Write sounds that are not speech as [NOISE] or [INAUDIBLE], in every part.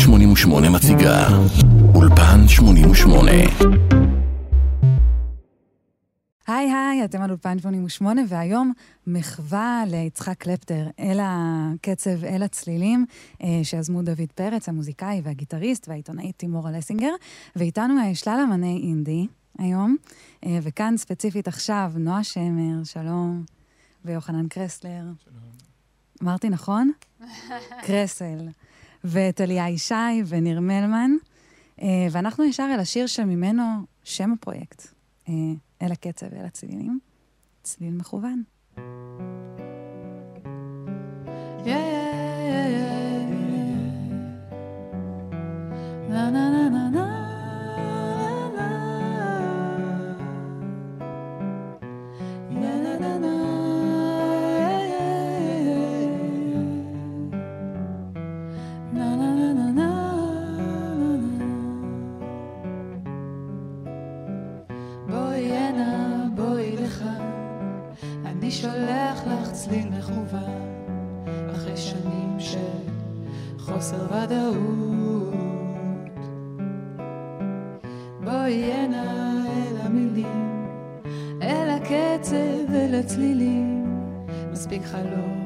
88 מציגה אולפן 88 היי היי, אתם על אולפן 88, והיום מחווה ליצחק קלפטר, אל הקצב, אל הצלילים, אה, שיזמו דוד פרץ, המוזיקאי והגיטריסט והעיתונאית תימורה לסינגר, ואיתנו שלל אמני אינדי היום, אה, וכאן ספציפית עכשיו, נועה שמר, שלום, ויוחנן קרסלר. שלום. אמרתי נכון? [LAUGHS] קרסל. וטליה ישי וניר מלמן, אה, ואנחנו ישר אל השיר שממנו שם הפרויקט, אה, אל הקצב ואל הצלילים, צליל מכוון. שולח לך צליל מכוון, אחרי שנים של חוסר ודאות. בואי הנה אל המילים, אל הקצב אל הצלילים, מספיק חלום,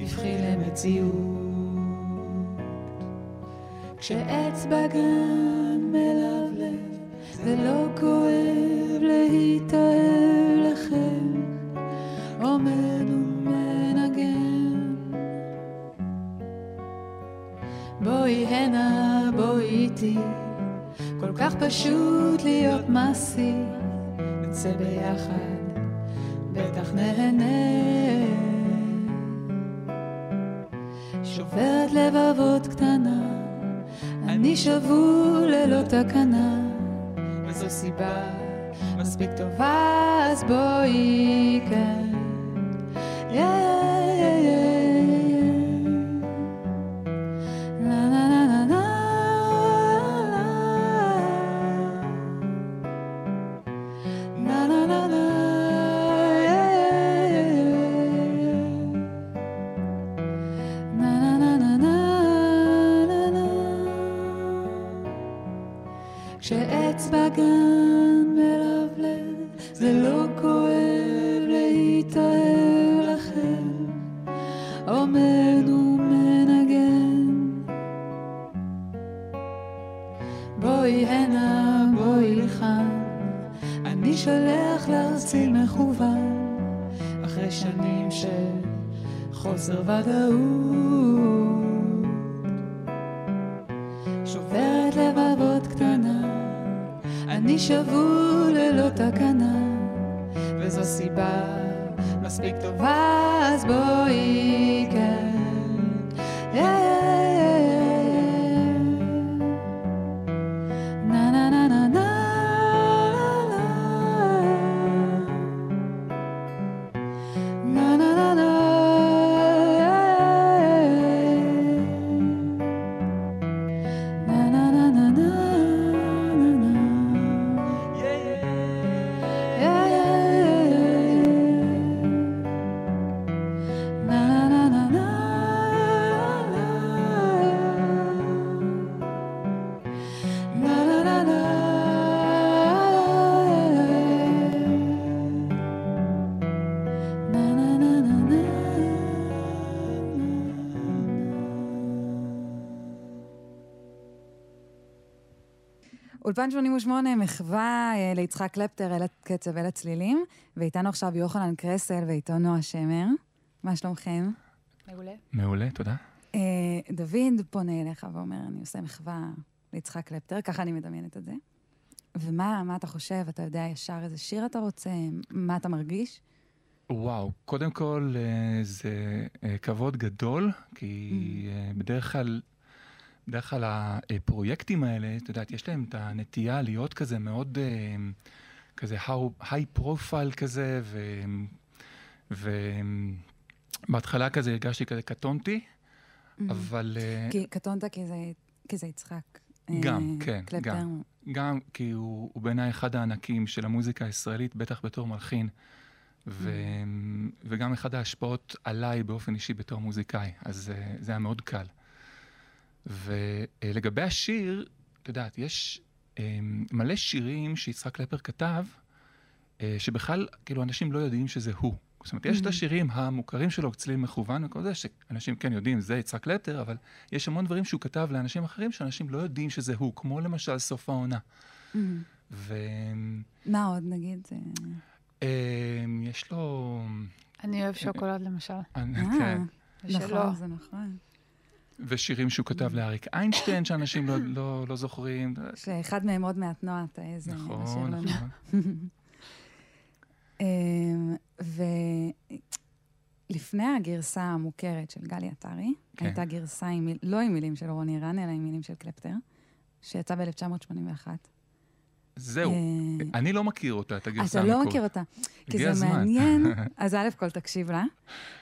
הבחי למציאות. כשאצבע גם מלבלב, זה לא כואב להתאהב איתי, כל כך פשוט להיות מעשי, נצא ביחד, בטח נהנה. שוברת לבבות קטנה, אני שבול ללא תקנה, וזו סיבה מספיק טובה, אז בואי כאן. כשאצבע גן מלבלב, זה לא כואב להתאהב לכם, עומד ומנגן. בואי הנה, בואי לכאן, אני שולח ציל מכוון, אחרי שנים של חוסר ודאות. אולפן 88, מחווה אה, ליצחק קלפטר, אל הקצב, אל הצלילים, ואיתנו עכשיו יוחנן קרסל ואיתו נועה שמר. מה שלומכם? מעולה. מעולה, תודה. אה, דוד פונה אליך ואומר, אני עושה מחווה ליצחק קלפטר, ככה אני מדמיינת את זה. ומה אתה חושב? אתה יודע ישר איזה שיר אתה רוצה? מה אתה מרגיש? וואו, קודם כל אה, זה כבוד גדול, כי mm. בדרך כלל בדרך כלל הפרויקטים האלה, את יודעת, יש להם את הנטייה להיות כזה מאוד, אה, כזה היי פרופייל כזה, ו... ובהתחלה כזה הרגשתי כזה קטונתי, mm-hmm. אבל... אה, כי קטונת כי זה, יצחק. אה, גם, כן. גם. גם כי הוא, הוא בעיניי אחד הענקים של המוזיקה הישראלית, בטח בתור מלחין. ו... Mm. וגם אחד ההשפעות עליי באופן אישי בתור מוזיקאי, אז זה היה מאוד קל. ולגבי השיר, את יודעת, יש אה, מלא שירים שיצחק קלפר כתב, אה, שבכלל, כאילו, אנשים לא יודעים שזה הוא. זאת אומרת, יש את Mhm. השירים המוכרים שלו, צליל מכוון וכל זה, שאנשים כן יודעים, זה יצחק קלפטר, אבל יש המון דברים שהוא כתב לאנשים אחרים שאנשים לא יודעים שזה הוא, כמו למשל סוף העונה. אמ, ויש מה עוד, נגיד? אה, לו... אני אוהב שוקולד למשל. אה, כן. נכון, זה נכון. ושירים שהוא כתב לאריק איינשטיין, שאנשים לא, לא, לא זוכרים. שאחד מהם עוד מעט נועה אה, לשיר נכון, לנו. נכון. [LAUGHS] אמ, ולפני הגרסה המוכרת של גלי עטרי, כן. הייתה גרסה עם, לא עם מילים של רוני רן, אלא עם מילים של קלפטר, שיצאה ב-1981. זהו, אני לא מכיר אותה, את הגרסה אתה לא המקורית. מכיר אותה. כי זה. מעניין, [LAUGHS] אז א' כל תקשיב לה,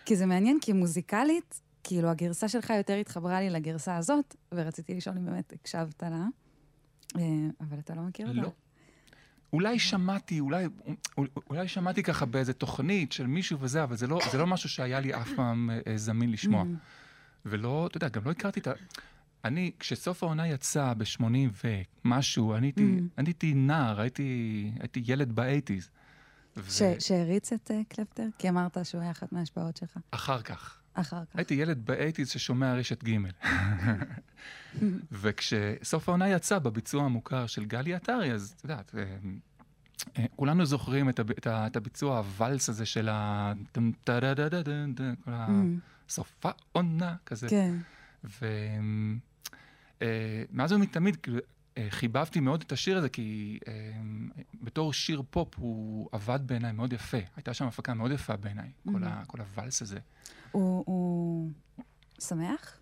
כי זה מעניין, כי מוזיקלית, כאילו הגרסה שלך יותר התחברה לי לגרסה הזאת, ורציתי לשאול אם באמת הקשבת לה, אה, אבל אתה לא מכיר אותה. לא. אולי שמעתי, אולי, אולי שמעתי ככה באיזה תוכנית של מישהו וזה, אבל זה לא, זה לא משהו שהיה לי אף פעם אה, זמין לשמוע. אמ, ולא, אתה יודע, גם לא הכרתי את ה... אני, כשסוף העונה יצא ב-80 ומשהו, אני הייתי, Mm. אני הייתי נער, הייתי, הייתי ילד באייטיז. ש- שהריץ את אה, קלפטר? כי אמרת שהוא היה אחת מההשפעות שלך. אחר כך. אחר כך. הייתי ילד באייטיז ששומע רשת ג'. [LAUGHS] וכשסוף העונה יצא בביצוע המוכר של גלי עטרי, אז את יודעת, אה, אה, כולנו זוכרים את, הב, את, ה, את הביצוע הוואלס הזה של ה... כל ה... אמ, סוף העונה כזה. כן. ומאז ומתמיד כאילו, אה, חיבבתי מאוד את השיר הזה, כי אה, בתור שיר פופ הוא עבד בעיניי מאוד יפה. הייתה שם הפקה מאוד יפה בעיניי, כל, כל הוואלס הזה. הוא, הוא שמח?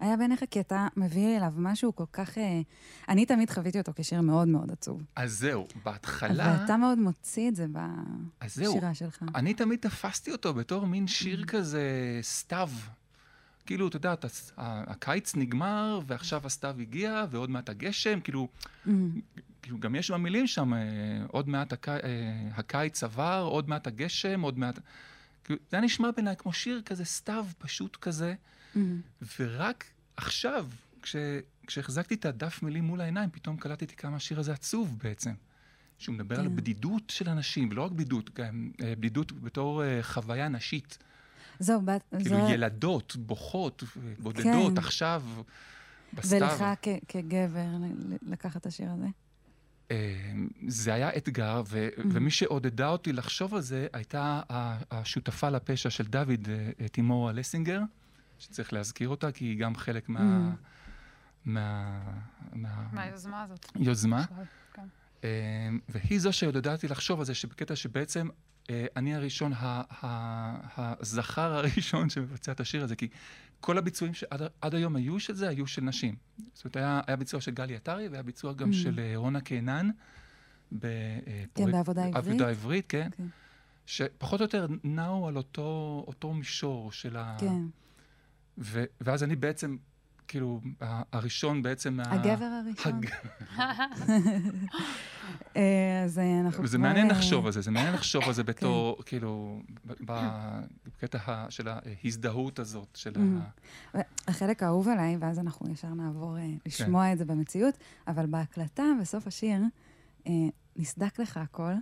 היה בעיניך כי אתה מביא אליו משהו כל כך... אה, אני תמיד חוויתי אותו כשיר מאוד מאוד עצוב. אז זהו, בהתחלה... אבל אתה מאוד מוציא את זה בשירה שלך. אני תמיד תפסתי אותו בתור מין שיר כזה סתיו. כאילו, אתה יודע, הקיץ נגמר, ועכשיו הסתיו הגיע, ועוד מעט הגשם, כאילו, אמ, כאילו גם יש במילים שם, אה, עוד מעט הקי, אה, הקיץ עבר, עוד מעט הגשם, עוד מעט... זה היה נשמע בעיניי כמו שיר כזה סתיו, פשוט כזה, אמ, ורק עכשיו, כש, כשהחזקתי את הדף מילים מול העיניים, פתאום קלטתי כמה השיר הזה עצוב בעצם. שהוא מדבר על כן. בדידות של אנשים, ולא רק בדידות, גם אה, בדידות בתור אה, חוויה נשית. זהו, בת- כאילו זה... ילדות, בוכות, בודדות, כן. עכשיו, בסתיו. ולך כ- כגבר לקחת את השיר הזה? אה, זה היה אתגר, ו- Mm-hmm. ומי שעודדה אותי לחשוב על זה הייתה השותפה לפשע של דוד, אה, אה, תימורה לסינגר, שצריך להזכיר אותה, כי היא גם חלק מה... Mm-hmm. מה... מה... מהיוזמה הזאת. יוזמה. כן. אה, והיא זו שעודדה אותי לחשוב על זה, שבקטע שבעצם אה, אני הראשון, הזכר הראשון [LAUGHS] שמבצע את השיר הזה, כי כל הביצועים שעד עד היום היו של זה, היו של נשים. זאת אומרת, היה, היה ביצוע של גלי עטרי, והיה ביצוע גם Mm. של אה, רונה קינן. בפרויקט... כן, בעבודה עברית. עבודה עברית, כן. כן. שפחות או יותר נעו על אותו, אותו מישור של ה... כן. ו, ואז אני בעצם, כאילו, הראשון בעצם. הגבר הראשון. [LAUGHS] אה, אז אה, אנחנו כבר, מעניין אה, לחשוב על זה, זה מעניין לחשוב על זה בתור, כאילו, בקטע של ההזדהות הזאת, של ה... החלק האהוב עליי, ואז אנחנו ישר נעבור כן. לשמוע את זה במציאות, אבל בהקלטה, בסוף השיר, נסדק לך הכל,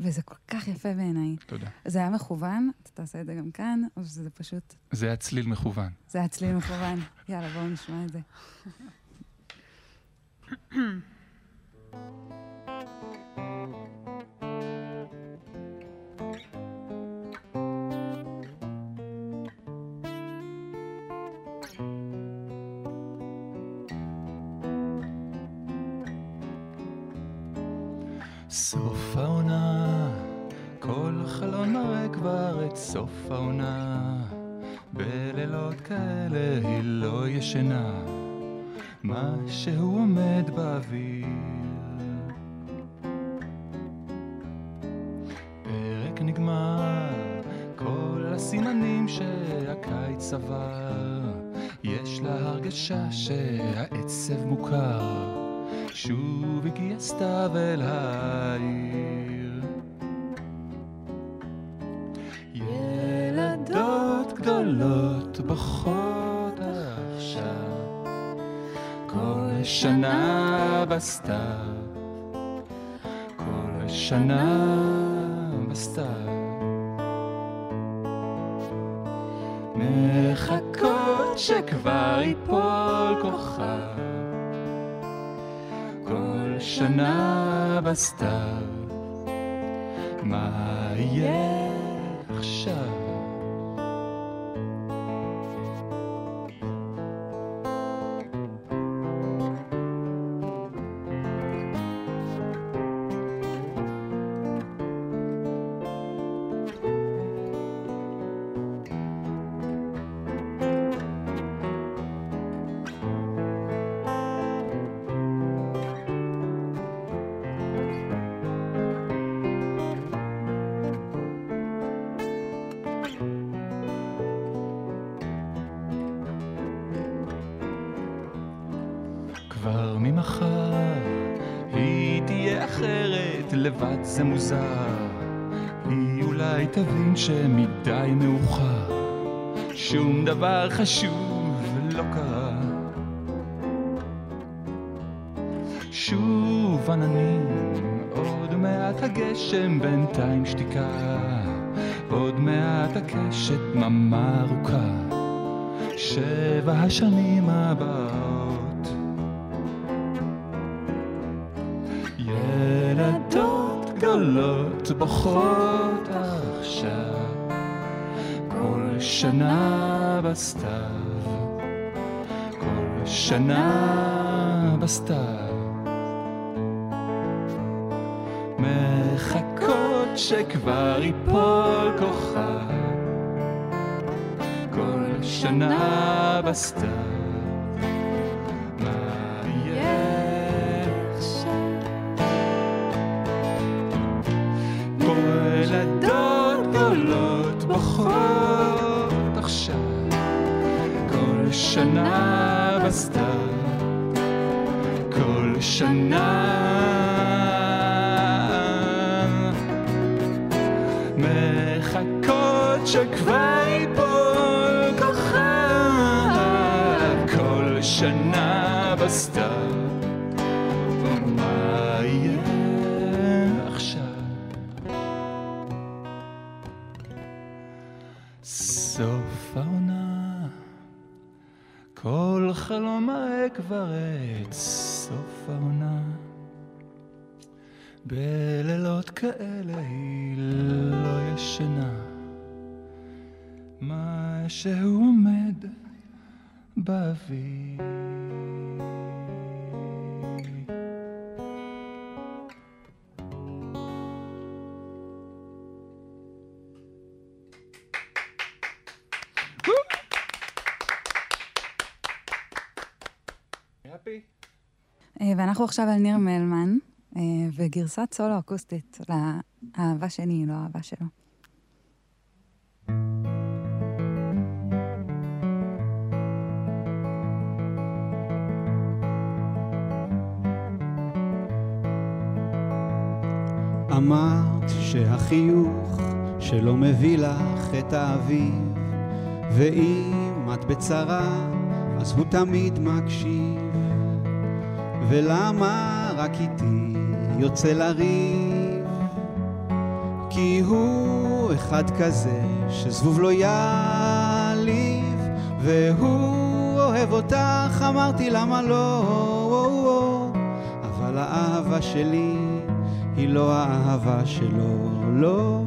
וזה כל כך יפה בעיניי. תודה. זה היה מכוון, אתה תעשה את זה גם כאן, או שזה פשוט, זה היה צליל מכוון. זה היה צליל מכוון. יאללה, בואו נשמע את זה. סוף העונה, כל חלון מראה כבר את סוף העונה. בלילות כאלה היא לא ישנה, משהו עומד באוויר. פרק נגמר, כל הסימנים שהקיץ עבר, יש לה הרגשה שהעצב מוכר. שוב הגיע סתיו אל העיר. גדולות בוכות עכשיו. שנה בסתיו, כל שנה בסתיו. מחכות שכבר ייפול כוכב, כל שנה בסתיו, מה יהיה עכשיו? זה מוזר. היא אולי תבין שמדי מאוחר, שום דבר חשוב לא קרה. שוב עננים, עוד מעט הגשם, בינתיים שתיקה. עוד מעט הקשת דממה ארוכה, שבע השנים הבאות. גדולות בוכות עכשיו, כל שנה בסתיו, כל שנה בסתיו. מחכות שכבר ייפול כוכב, כל שנה בסתיו. שנה בסתיו, כל שנה. מחכות שכבר ייפול כוכב, כל שנה בסתיו, בלילות כאלה היא לא ישנה, מה שהוא עומד באוויר. אה, ואנחנו עכשיו על ניר מלמן, וגרסת סולו אקוסטית לאהבה שלי, לא האהבה שלו. אמרת שהחיוך שלא מביא לך את האביב, ואם את בצרה, אז הוא תמיד מקשיב. ולמה רק איתי יוצא לריב? כי הוא אחד כזה שזבוב לא יעליב, והוא אוהב אותך, אמרתי למה לא? אבל האהבה שלי היא לא האהבה שלו, לא.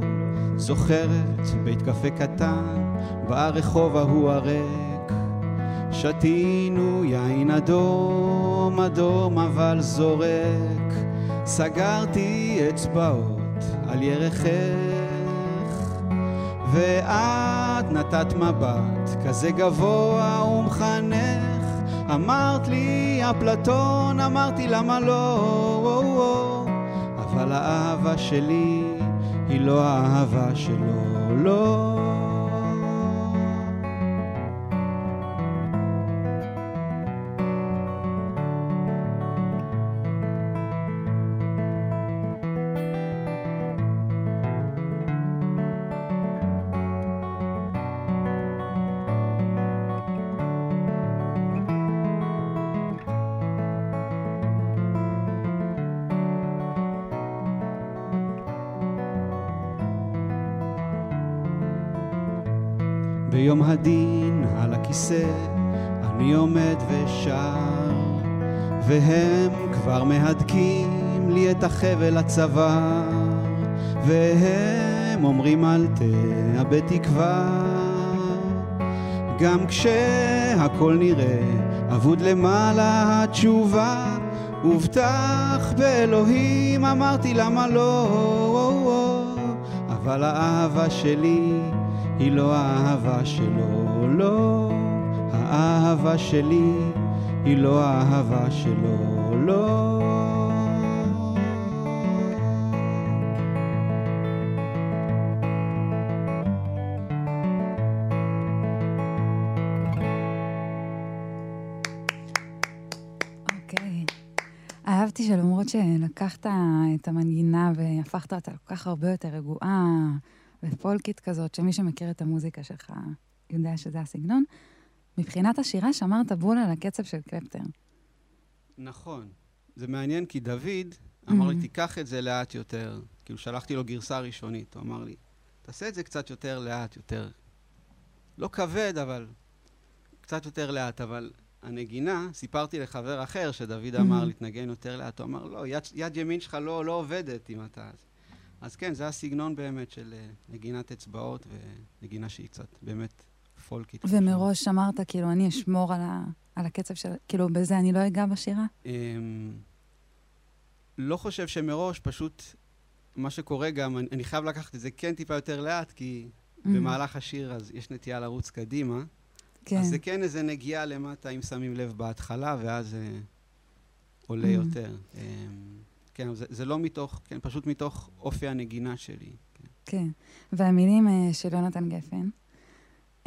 זוכרת בית קפה קטן ברחוב ההוא הריק, שתינו יין אדום אדום אבל זורק, סגרתי אצבעות על ירכך, ואת נתת מבט כזה גבוה ומחנך, אמרת לי אפלטון, אמרתי למה לא? אבל האהבה שלי היא לא האהבה שלו, לא. ביום הדין על הכיסא אני עומד ושר, והם כבר מהדקים לי את החבל הצוואר, והם אומרים אל תאבד תקווה, גם כשהכל נראה אבוד למעלה התשובה, הובטח באלוהים, אמרתי למה לא, אבל האהבה שלי היא לא האהבה שלו, לא. האהבה שלי היא לא האהבה שלו, לא. אוקיי. אהבתי שלמרות שלקחת את המנגינה והפכת אותה כל כך הרבה יותר רגועה ופולקית כזאת, שמי שמכיר את המוזיקה שלך יודע שזה הסגנון, מבחינת השירה שמרת בול על הקצב של קלפטר. נכון. זה מעניין כי דוד אמר לי, Mhm. תיקח את זה לאט יותר. כאילו, שלחתי לו גרסה ראשונית. הוא אמר לי, תעשה את זה קצת יותר לאט, יותר... לא כבד, אבל קצת יותר לאט. אבל הנגינה, סיפרתי לחבר אחר שדוד אמר Mhm. להתנגן יותר לאט. הוא אמר, לא, יד, יד ימין שלך לא, לא עובדת אם אתה... אז כן, זה הסגנון באמת של אה, נגינת אצבעות ונגינה שהיא קצת באמת פולקית. ומראש אמרת, כאילו, אני אשמור על, ה, על הקצב של... כאילו, בזה אני לא אגע בשירה? אמ, לא חושב שמראש, פשוט מה שקורה גם, אני, אני חייב לקחת את זה כן טיפה יותר לאט, כי במהלך השיר אז יש נטייה לרוץ קדימה. כן. אז זה כן איזה נגיעה למטה, אם שמים לב בהתחלה, ואז אה, עולה Mhm. יותר. אמ, כן, זה, זה לא מתוך, כן, פשוט מתוך אופי הנגינה שלי. כן. כן. והמילים אה, של יונתן גפן,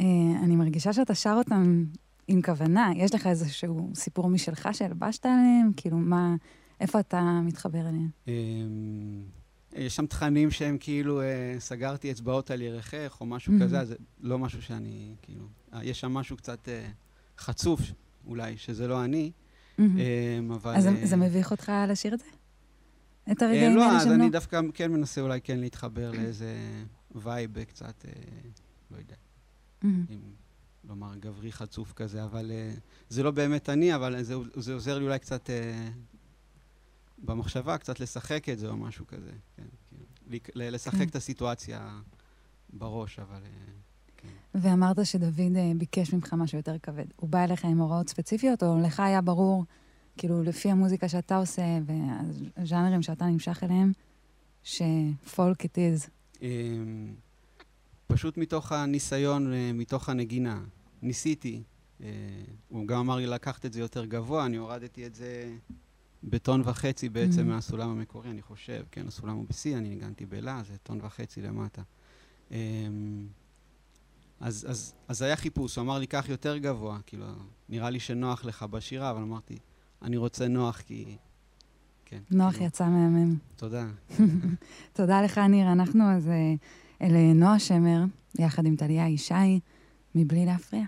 אה, אני מרגישה שאתה שר אותם עם כוונה. יש לך איזשהו סיפור משלך שהלבשת עליהם? כאילו, מה... איפה אתה מתחבר אליהם? אמ, יש שם תכנים שהם כאילו, אה, סגרתי אצבעות על ירכך, או משהו Mhm. כזה, אז זה לא משהו שאני, כאילו... יש שם משהו קצת חצוף, אולי, שזה לא אני, אמ, אבל... אז זה- זה מביך אותך לשיר את זה? את אה, הרגעים לא, האלה אז שהם אני לא? דווקא כן מנסה אולי כן להתחבר לאיזה וייב קצת, אה, לא יודע, מהמם. אם לומר גברי חצוף כזה, אבל אה, זה לא באמת אני, אבל זה, זה עוזר לי אולי קצת אה, במחשבה, קצת לשחק את זה או משהו כזה, כן, כאילו, לשחק כן. את הסיטואציה בראש, אבל... אה, ואמרת שדוד אה, ביקש ממך משהו יותר כבד. הוא בא אליך עם הוראות ספציפיות, או לך היה ברור, כאילו, לפי המוזיקה שאתה עושה והז'אנרים שאתה נמשך אליהם, שפולק it is? אמ, פשוט מתוך הניסיון, אה, מתוך הנגינה. ניסיתי. אה, הוא גם אמר לי לקחת את זה יותר גבוה, אני הורדתי את זה בטון וחצי בעצם Mhm. מהסולם המקורי, אני חושב. כן, הסולם הוא ב-C, אני ניגנתי בלה, זה טון וחצי למטה. אמ, אז, אז, אז היה חיפוש, הוא אמר לי, קח יותר גבוה, כאילו, נראה לי שנוח לך בשירה, אבל אמרתי, אני רוצה נוח כי... כן. נוח כאילו, יצא מהמם. תודה. [LAUGHS] תודה לך, ניר. אנחנו אז אה, אל נועה שמר, יחד עם טליה ישי, מבלי להפריע.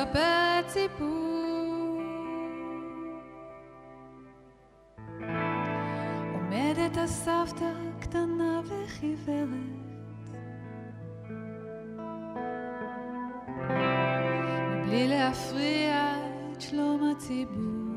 מספרת סיפור. עומדת הסבתא קטנה וחיוורת. מבלי להפריע את שלום הציבור.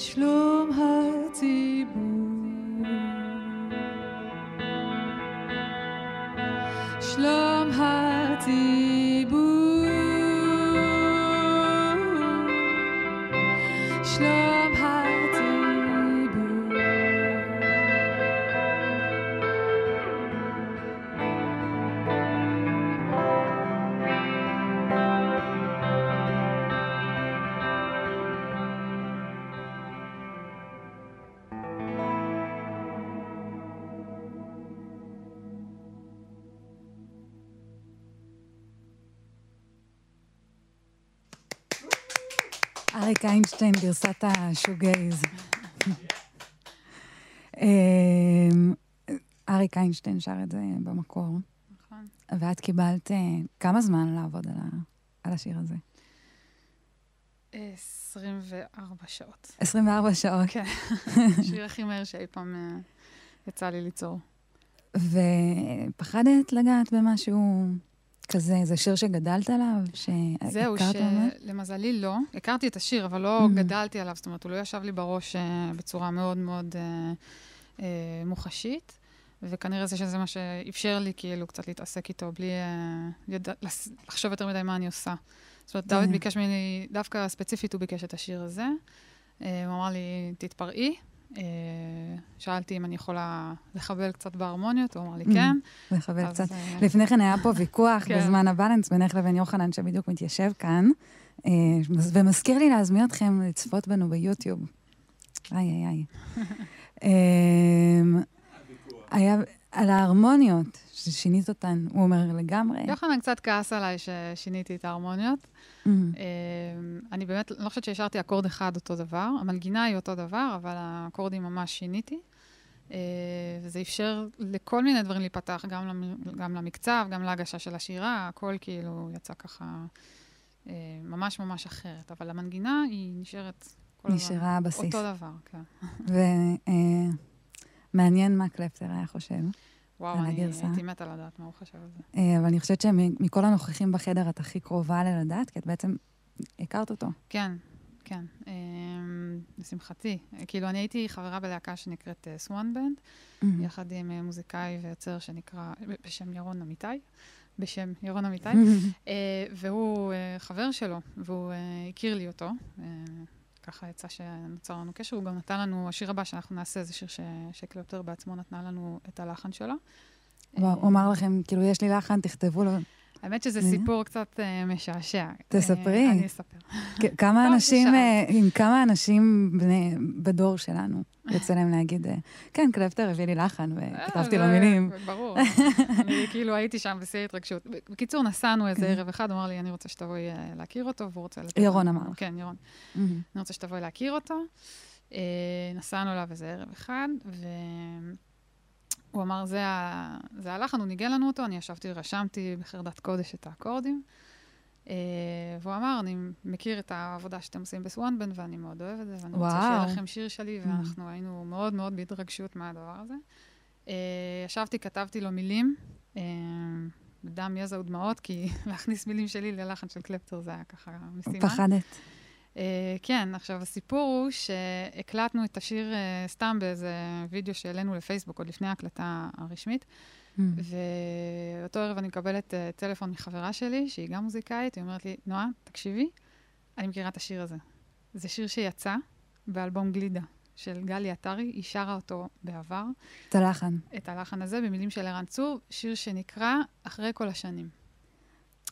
את אריק איינשטיין, גרסת השוגייז. אמ, אריק איינשטיין שר את זה במקור, נכון. ואת קיבלת אה, כמה זמן לעבוד על ה- על השיר הזה? 24 שעות. 24 שעות. כן. [LAUGHS] השיר הכי מהר שאי פעם אה, יצא לי ליצור. ופחדת לגעת במשהו כזה, זה שיר שגדלת עליו? זהו, שהכרת ממנו? שלמזלי לא. הכרתי את השיר, אבל לא Mhm. גדלתי עליו, זאת אומרת, הוא לא ישב לי בראש אה, בצורה מאוד מאוד אה, אה, מוחשית, וכנראה זה שזה מה שאפשר לי כאילו קצת להתעסק איתו, בלי אה, לס- לחשוב יותר מדי מה אני עושה. זאת אומרת, דוד כן. ביקש ממני, דווקא ספציפית הוא ביקש את השיר הזה. אה, הוא אמר לי, תתפרעי. שאלתי אם אני יכולה לחבל קצת בהרמוניות, הוא אמר לי. כן. לחבר אז, קצת. אה, לפני כן היה פה ויכוח כן. בזמן הבלנס בינך לבין יוחנן, שבדיוק מתיישב כאן, אה, ומזכיר לי להזמין אתכם לצפות בנו ביוטיוב. איי, איי, איי. [LAUGHS] אמ, היה על ההרמוניות, ששינית אותן, הוא אומר לגמרי. יוחנן קצת כעס עליי ששיניתי את ההרמוניות. אמ, אה, אני באמת לא חושבת שהשארתי אקורד אחד אותו דבר. המנגינה היא אותו דבר, אבל האקורדים ממש שיניתי. אה, וזה אפשר לכל מיני דברים להיפתח, גם, למ, גם למקצב, גם להגשה של השירה, הכל כאילו יצא ככה אה, ממש ממש אחרת. אבל המנגינה היא נשארת כל הזמן. נשארה הבסיס. אותו דבר, כן. ומעניין מה קלפטר היה חושב. וואו, אני הגרסה. הייתי מתה לדעת מה הוא חשב על זה. אה, אבל אני חושבת שמכל הנוכחים בחדר את הכי קרובה ללדעת, כי את בעצם הכרת אותו. כן, כן. אה, לשמחתי. כאילו, אני הייתי חברה בלהקה שנקראת סוואן בנד. אמ, יחד עם אה, מוזיקאי ויוצר שנקרא, בשם ירון אמיתי, בשם ירון אמיתי, [LAUGHS] אה, והוא אה, חבר שלו, והוא אה, הכיר לי אותו. אה, ככה יצא שנוצר לנו קשר, הוא גם נתן לנו, השיר הבא שאנחנו נעשה זה שיר ש- שקלפטר בעצמו נתנה לנו את הלחן שלו. וואו, הוא אמר לכם, כאילו, יש לי לחן, תכתבו לו. האמת שזה אה? סיפור קצת אה, משעשע. תספרי. אה, אני אספר. כמה טוב [LAUGHS] אנשים. אה, עם כמה אנשים בדור שלנו יוצא להם להגיד, כן, קלפטר הביא לי לחן וכתבתי לו מילים. ברור. אני כאילו הייתי שם בשיא ההתרגשות. בקיצור, נסענו איזה כן. ערב אחד, הוא אמר לי, אני רוצה שתבואי להכיר אותו, והוא רוצה... לתת ירון אמר. כן, ירון. אני רוצה שתבואי להכיר אותו. נסענו אליו איזה ערב אחד, והוא אמר, זה, ה... זה הלחן, הוא ניגן לנו אותו, אני ישבתי ורשמתי בחרדת קודש את האקורדים. אה, והוא אמר, אני מכיר את העבודה שאתם עושים בסוואנבן, ואני מאוד אוהב את זה, ואני רוצה שיהיה וואו. לכם שיר שלי, ואנחנו היינו מאוד מאוד בהתרגשות מהדבר הזה. אה, ישבתי, כתבתי לו מילים, אה, בדם, יזע ודמעות, כי [LAUGHS] להכניס מילים שלי ללחן של קלפטר זה היה ככה משימה. פחדת. אה, כן, עכשיו הסיפור הוא שהקלטנו את השיר uh, סתם באיזה וידאו שהעלינו לפייסבוק עוד לפני ההקלטה הרשמית, mm. ואותו ערב אני מקבלת uh, טלפון מחברה שלי, שהיא גם מוזיקאית, היא אומרת לי, נועה, תקשיבי, אני מכירה את השיר הזה. זה שיר שיצא באלבום גלידה של גלי עטרי, היא שרה אותו בעבר. את הלחן. את הלחן הזה, במילים של ערן צור, שיר שנקרא אחרי כל השנים.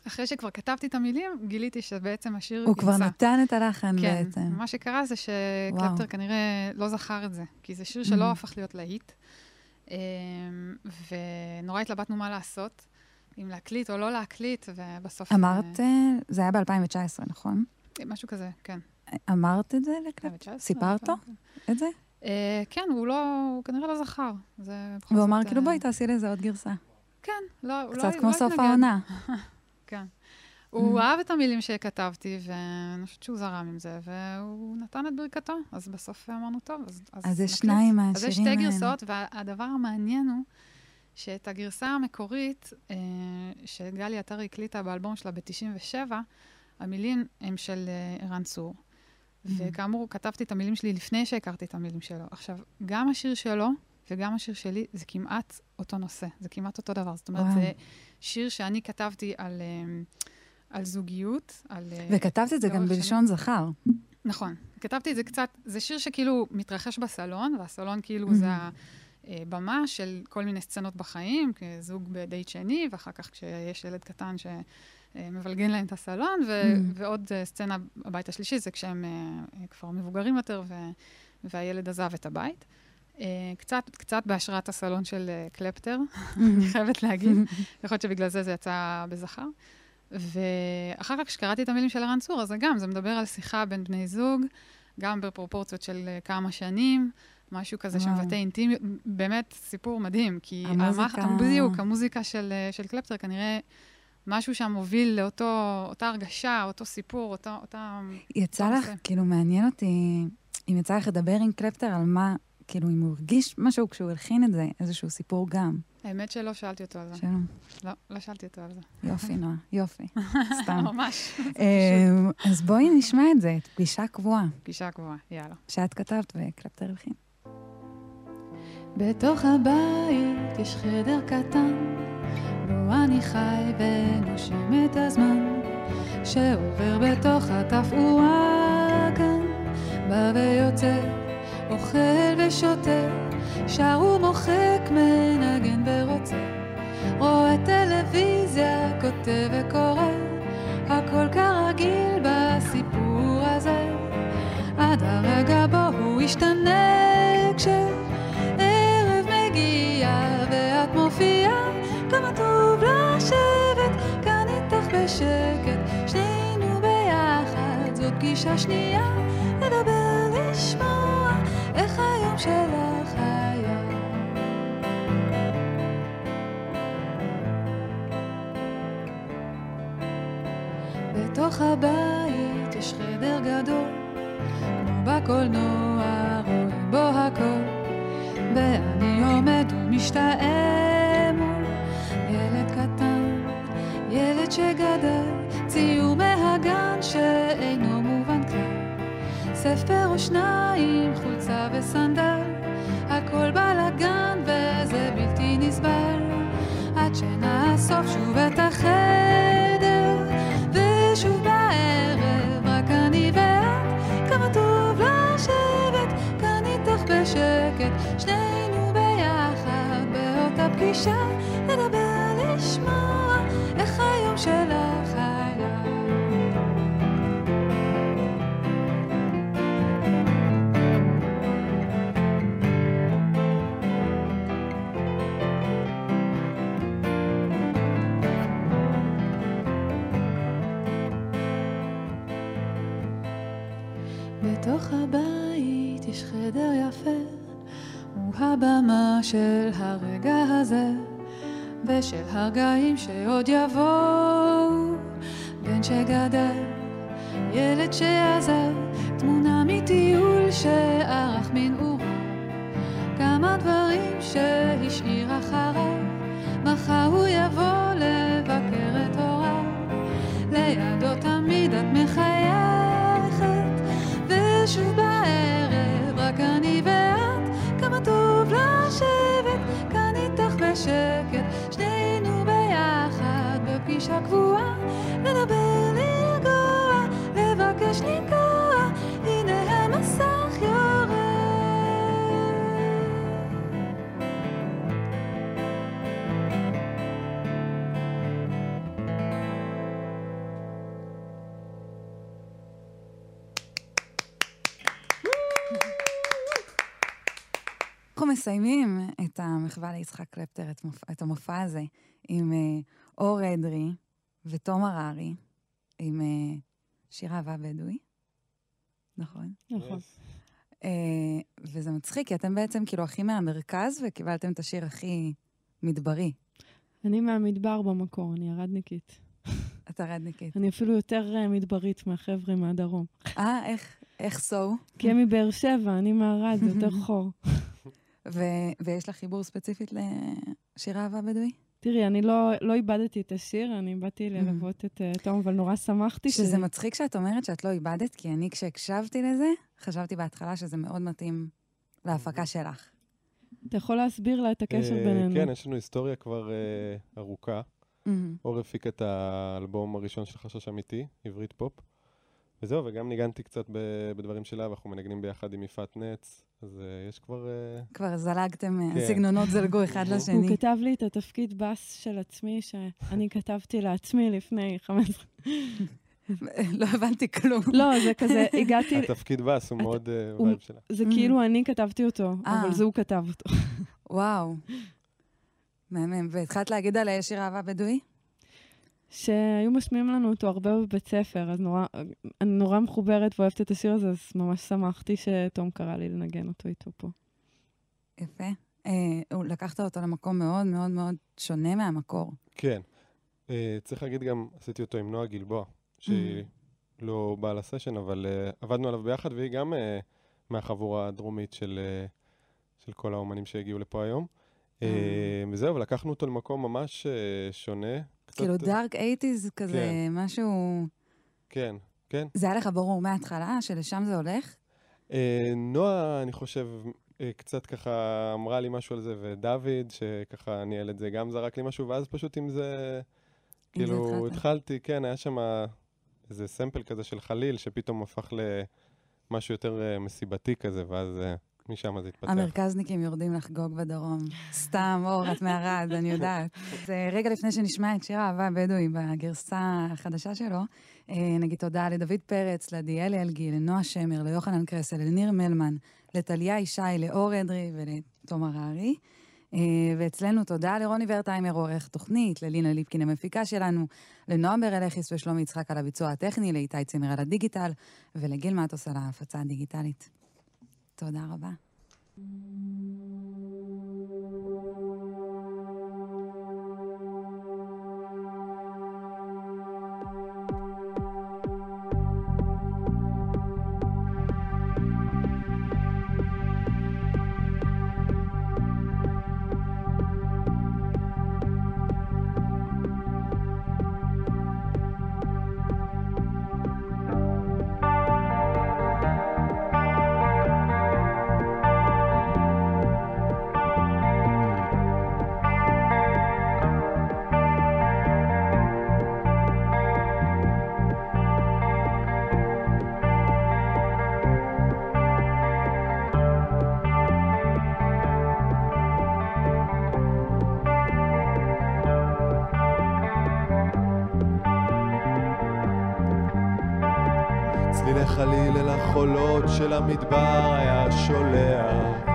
אחרי שכבר כתבתי את המילים, גיליתי שבעצם השיר הוא יצא. הוא כבר נתן את הלחן כן, בעצם. כן, מה שקרה זה שקלפטר כנראה לא זכר את זה, כי זה שיר שלא mm-hmm. הפך להיות להיט. אמ, ונורא התלבטנו מה לעשות, אם להקליט או לא להקליט, ובסוף... אמרת, אה, זה היה ב-2019, נכון? משהו כזה, כן. אמרת את זה לקלפטר? סיפרת את זה? אה, כן, הוא לא, הוא כנראה לא זכר. והוא אמר, כאילו, בואי, תעשי לזה עוד גרסה. כן, לא, הוא לא קצת כמו סוף העונה. [LAUGHS] כן. הוא אהב את המילים שכתבתי, ואני חושבת שהוא זרם עם זה, והוא נתן את ברכתו. אז בסוף אמרנו, טוב, אז, אז יש שניים מהשירים האלה. אז יש שתי גרסאות, והדבר המעניין הוא שאת הגרסה המקורית, אה, שגלי עטרי הקליטה באלבום שלה ב-97, המילים הם של אה, ערן צור. וכאמור, כתבתי את המילים שלי לפני שהכרתי את המילים שלו. עכשיו, גם השיר שלו וגם השיר שלי זה כמעט אותו נושא, זה כמעט אותו דבר. זאת אומרת, וואו. זה שיר שאני כתבתי על... Uh, על זוגיות, על... אה, וכתבת את זה גם בלשון זכר. נכון. כתבתי את זה קצת, זה שיר שכאילו מתרחש בסלון, והסלון כאילו זה הבמה של כל מיני סצנות בחיים, כזוג בדייט שני, ואחר כך כשיש ילד קטן שמבלגן להם את הסלון, ו- ועוד אה, סצנה בבית השלישי, זה כשהם אה, כבר מבוגרים יותר, ו- והילד עזב את הבית. קצת, קצת בהשראת הסלון של קלפטר, [LAUGHS] אני חייבת להגיד. [LAUGHS] יכול להיות שבגלל זה זה יצא בזכר. ואחר כך, כשקראתי את המילים של ערן צור, אז גם, זה מדבר על שיחה בין בני זוג, גם בפרופורציות של uh, כמה שנים, משהו כזה שמבטא אינטימיות, באמת סיפור מדהים, כי המוזיקה... המח... בדיוק, המוזיקה של, של קלפטר כנראה... משהו שם מוביל לאותה הרגשה, אותו סיפור, אותו, אותה... יצא לך, נושא. כאילו, מעניין אותי, אם יצא לך לדבר עם קלפטר על מה, כאילו, אם הוא הרגיש משהו כשהוא הלחין את זה, איזשהו סיפור גם. האמת שלא שאלתי אותו על זה. שלום. לא, לא שאלתי אותו על זה. יופי, נועה, יופי. [LAUGHS] סתם. ממש. אמ, אז בואי נשמע את זה, פגישה קבועה. פגישה קבועה, יאללה. שאת כתבת וקלפטר הלחין. בתוך הבית יש חדר קטן, בו אני חי ונושם את הזמן, שעובר בתוך התפאורה כאן, בא ויוצא, אוכל ושותה. שר ומוחק, מנגן ורוצה, רואה טלוויזיה, כותב וקורא, הכל כרגיל בסיפור הזה, עד הרגע בו הוא ישתנה כשערב מגיע ואת מופיעה, כמה טוב לשבת כאן איתך בשקט, שנינו ביחד, זאת פגישה שנייה, לדבר, לשמוע איך היום שלך בתוך הבית יש חדר גדול, כמו בקולנוע רואים בו הכל, ואני עומד ומשתאה מול ילד קטן, ילד שגדל, ספר או שניים, חולצה וסנדל, הכל בלאגן וזה בלתי נסבל, עד שנאסוף שוב את החדר. שוב בערב, רק אני ואת, כמה טוב לשבת כאן איתך בשקט, שנינו ביחד באותה פגישה, ושל הרגעים שעוד יבואו. בן שגדל, ילד שעזב, מסיימים את המחווה ליצחק קלפטר, את, מופ... את המופע הזה, עם אה, אור אדרי ותום הררי, עם אה, שיר אהבה בדואי, נכון? נכון. אה, וזה מצחיק, כי אתם בעצם כאילו הכי מהמרכז וקיבלתם את השיר הכי מדברי. אני מהמדבר במקור, אני ירדניקית. אתה רדניקית. אני אפילו יותר אה, מדברית מהחבר'ה מהדרום. אה, איך, איך סו? כי הם מבאר שבע, אני מערד, זה יותר חור. [LAUGHS] ו- ויש לך חיבור ספציפית לשיר אהבה בדואי? תראי, אני לא, לא איבדתי את השיר, אני באתי ללוות את uh, תום, אבל נורא שמחתי שזה מצחיק שאת אומרת שאת לא איבדת, כי אני כשהקשבתי לזה, חשבתי בהתחלה שזה מאוד מתאים להפקה שלך. אתה יכול להסביר לה את הקשר אה, בינינו. כן, יש לנו היסטוריה כבר אה, ארוכה. אור הפיק את האלבום הראשון של חשש אמיתי, עברית פופ. וזהו, וגם ניגנתי קצת בדברים שלה, ואנחנו מנגנים ביחד עם יפעת נץ, אז אה, יש כבר... אה, כבר זלגתם, כן. הסגנונות זלגו אחד [LAUGHS] לשני. הוא כתב לי את התפקיד בס של עצמי, שאני כתבתי לעצמי לפני 15... לא הבנתי כלום. לא, זה כזה, הגעתי... התפקיד בס הוא מאוד אה, vibe שלה. זה Mm. כאילו אני כתבתי אותו, אה. אבל זה הוא כתב אותו. וואו. מהמם. והתחלת להגיד על שיר אהבה בדואי? שהיו משמיעים לנו אותו הרבה בבית ספר, אז נורא, אני נורא מחוברת ואוהבת את השיר הזה, אז ממש שמחתי שתום קרא לי לנגן אותו איתו פה. יפה. אה, לקחת אותו למקום מאוד מאוד מאוד שונה מהמקור. כן. אה, צריך להגיד גם, עשיתי אותו עם נועה גלבוע, שהיא לא באה לסשן, אבל אה, עבדנו עליו ביחד, והיא גם אה, מהחבורה הדרומית של, אה, של כל האומנים שהגיעו לפה היום. אה, אה. וזהו, ולקחנו אותו למקום ממש אה, שונה. כאילו דארק אייטיז כזה, כן. משהו... כן, כן. זה היה לך ברור מההתחלה שלשם זה הולך? אה, נועה, אני חושב, אה, קצת ככה אמרה לי משהו על זה, ודוד, שככה ניהל את זה, גם זרק לי משהו, ואז פשוט עם זה, כאילו, התחלת. התחלתי, כן, היה שם איזה סמפל כזה של חליל, שפתאום הפך למשהו יותר אה, מסיבתי כזה, ואז משם זה התפתח. המרכזניקים יורדים לחגוג בדרום. סתם, אור, את מערד, אני יודעת. אז אה, רגע לפני שנשמע את שיר האהבה הבדואי בגרסה החדשה שלו, אה, נגיד תודה לדוד פרץ, לעדיאל אלגי, לנועה שמר, ליוחנן קרסל, לניר מלמן, לטליה ישי, לאור אדרי ולתום הררי. אה, ואצלנו תודה לרוני ורטהיימר, עורך תוכנית, ללינה ליפקין המפיקה שלנו, לנועם ברלכיס ושלומי יצחק על הביצוע הטכני, לאיתי צימר על הדיגיטל, ולגיל מטוס על ההפצה הדיגיטלית. תודה רבה. החולות של המדבר היה שולח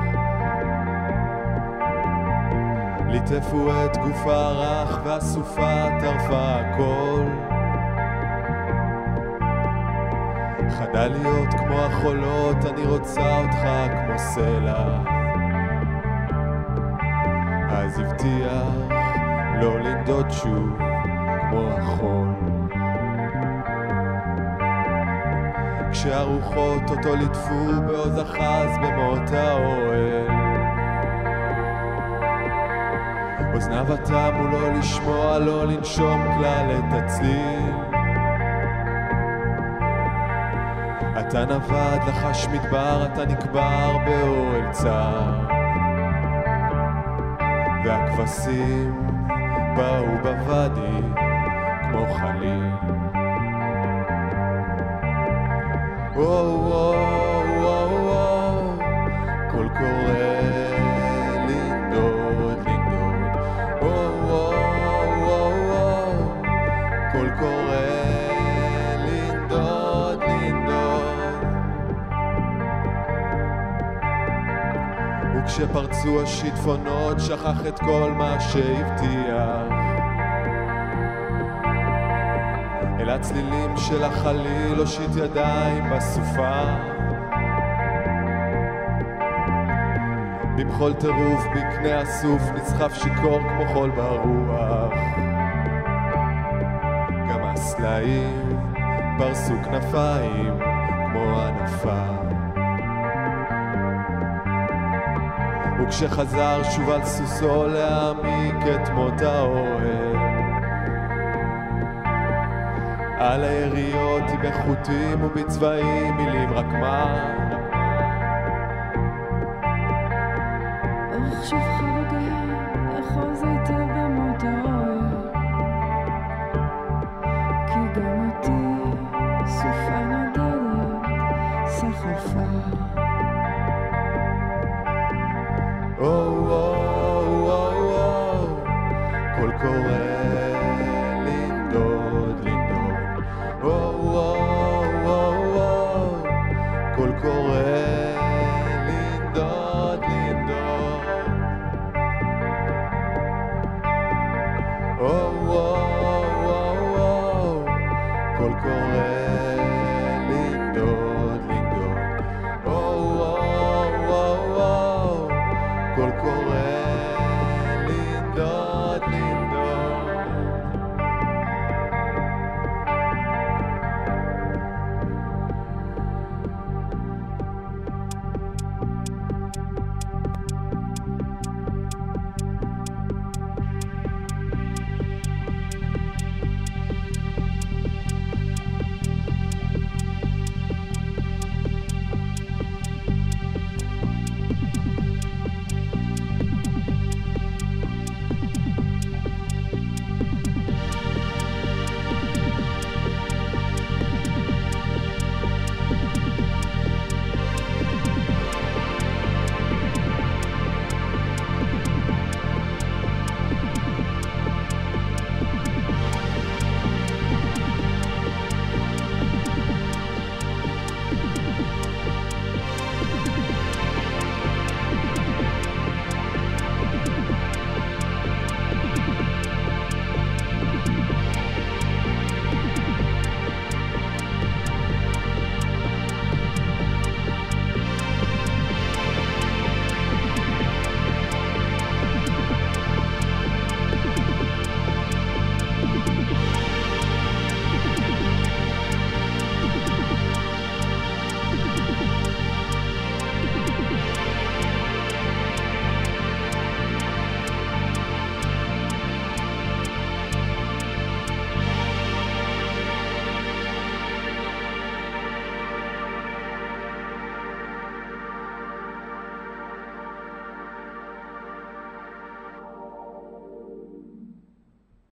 ליטפו את גופה הרך והסופה טרפה הכל. חדל להיות כמו החולות, אני רוצה אותך כמו סלע. אז הבטיח לא לנדוד שוב כמו החול כשהרוחות אותו ליטפו בעוז אחז במות האוהל. אוזניו תמו לא לשמוע, לא לנשום כלל את הצליל. אתה נווד לחש מדבר, אתה נקבר באוהל צר. והכבשים באו בוואדי כמו חליל. וכשפרצו השיטפונות שכח את כל מה שהבטיח אל הצלילים של החליל הושיט ידיים בסופה. במחול טירוף בקנה הסוף נסחף שיכור כמו חול ברוח. גם הסלעים פרסו כנפיים כמו ענפה. וכשחזר שוב על סוסו להעמיק את מות האוהל על היריות היא בחוטים ובצבעים מילים רק מה אך שובך בגן.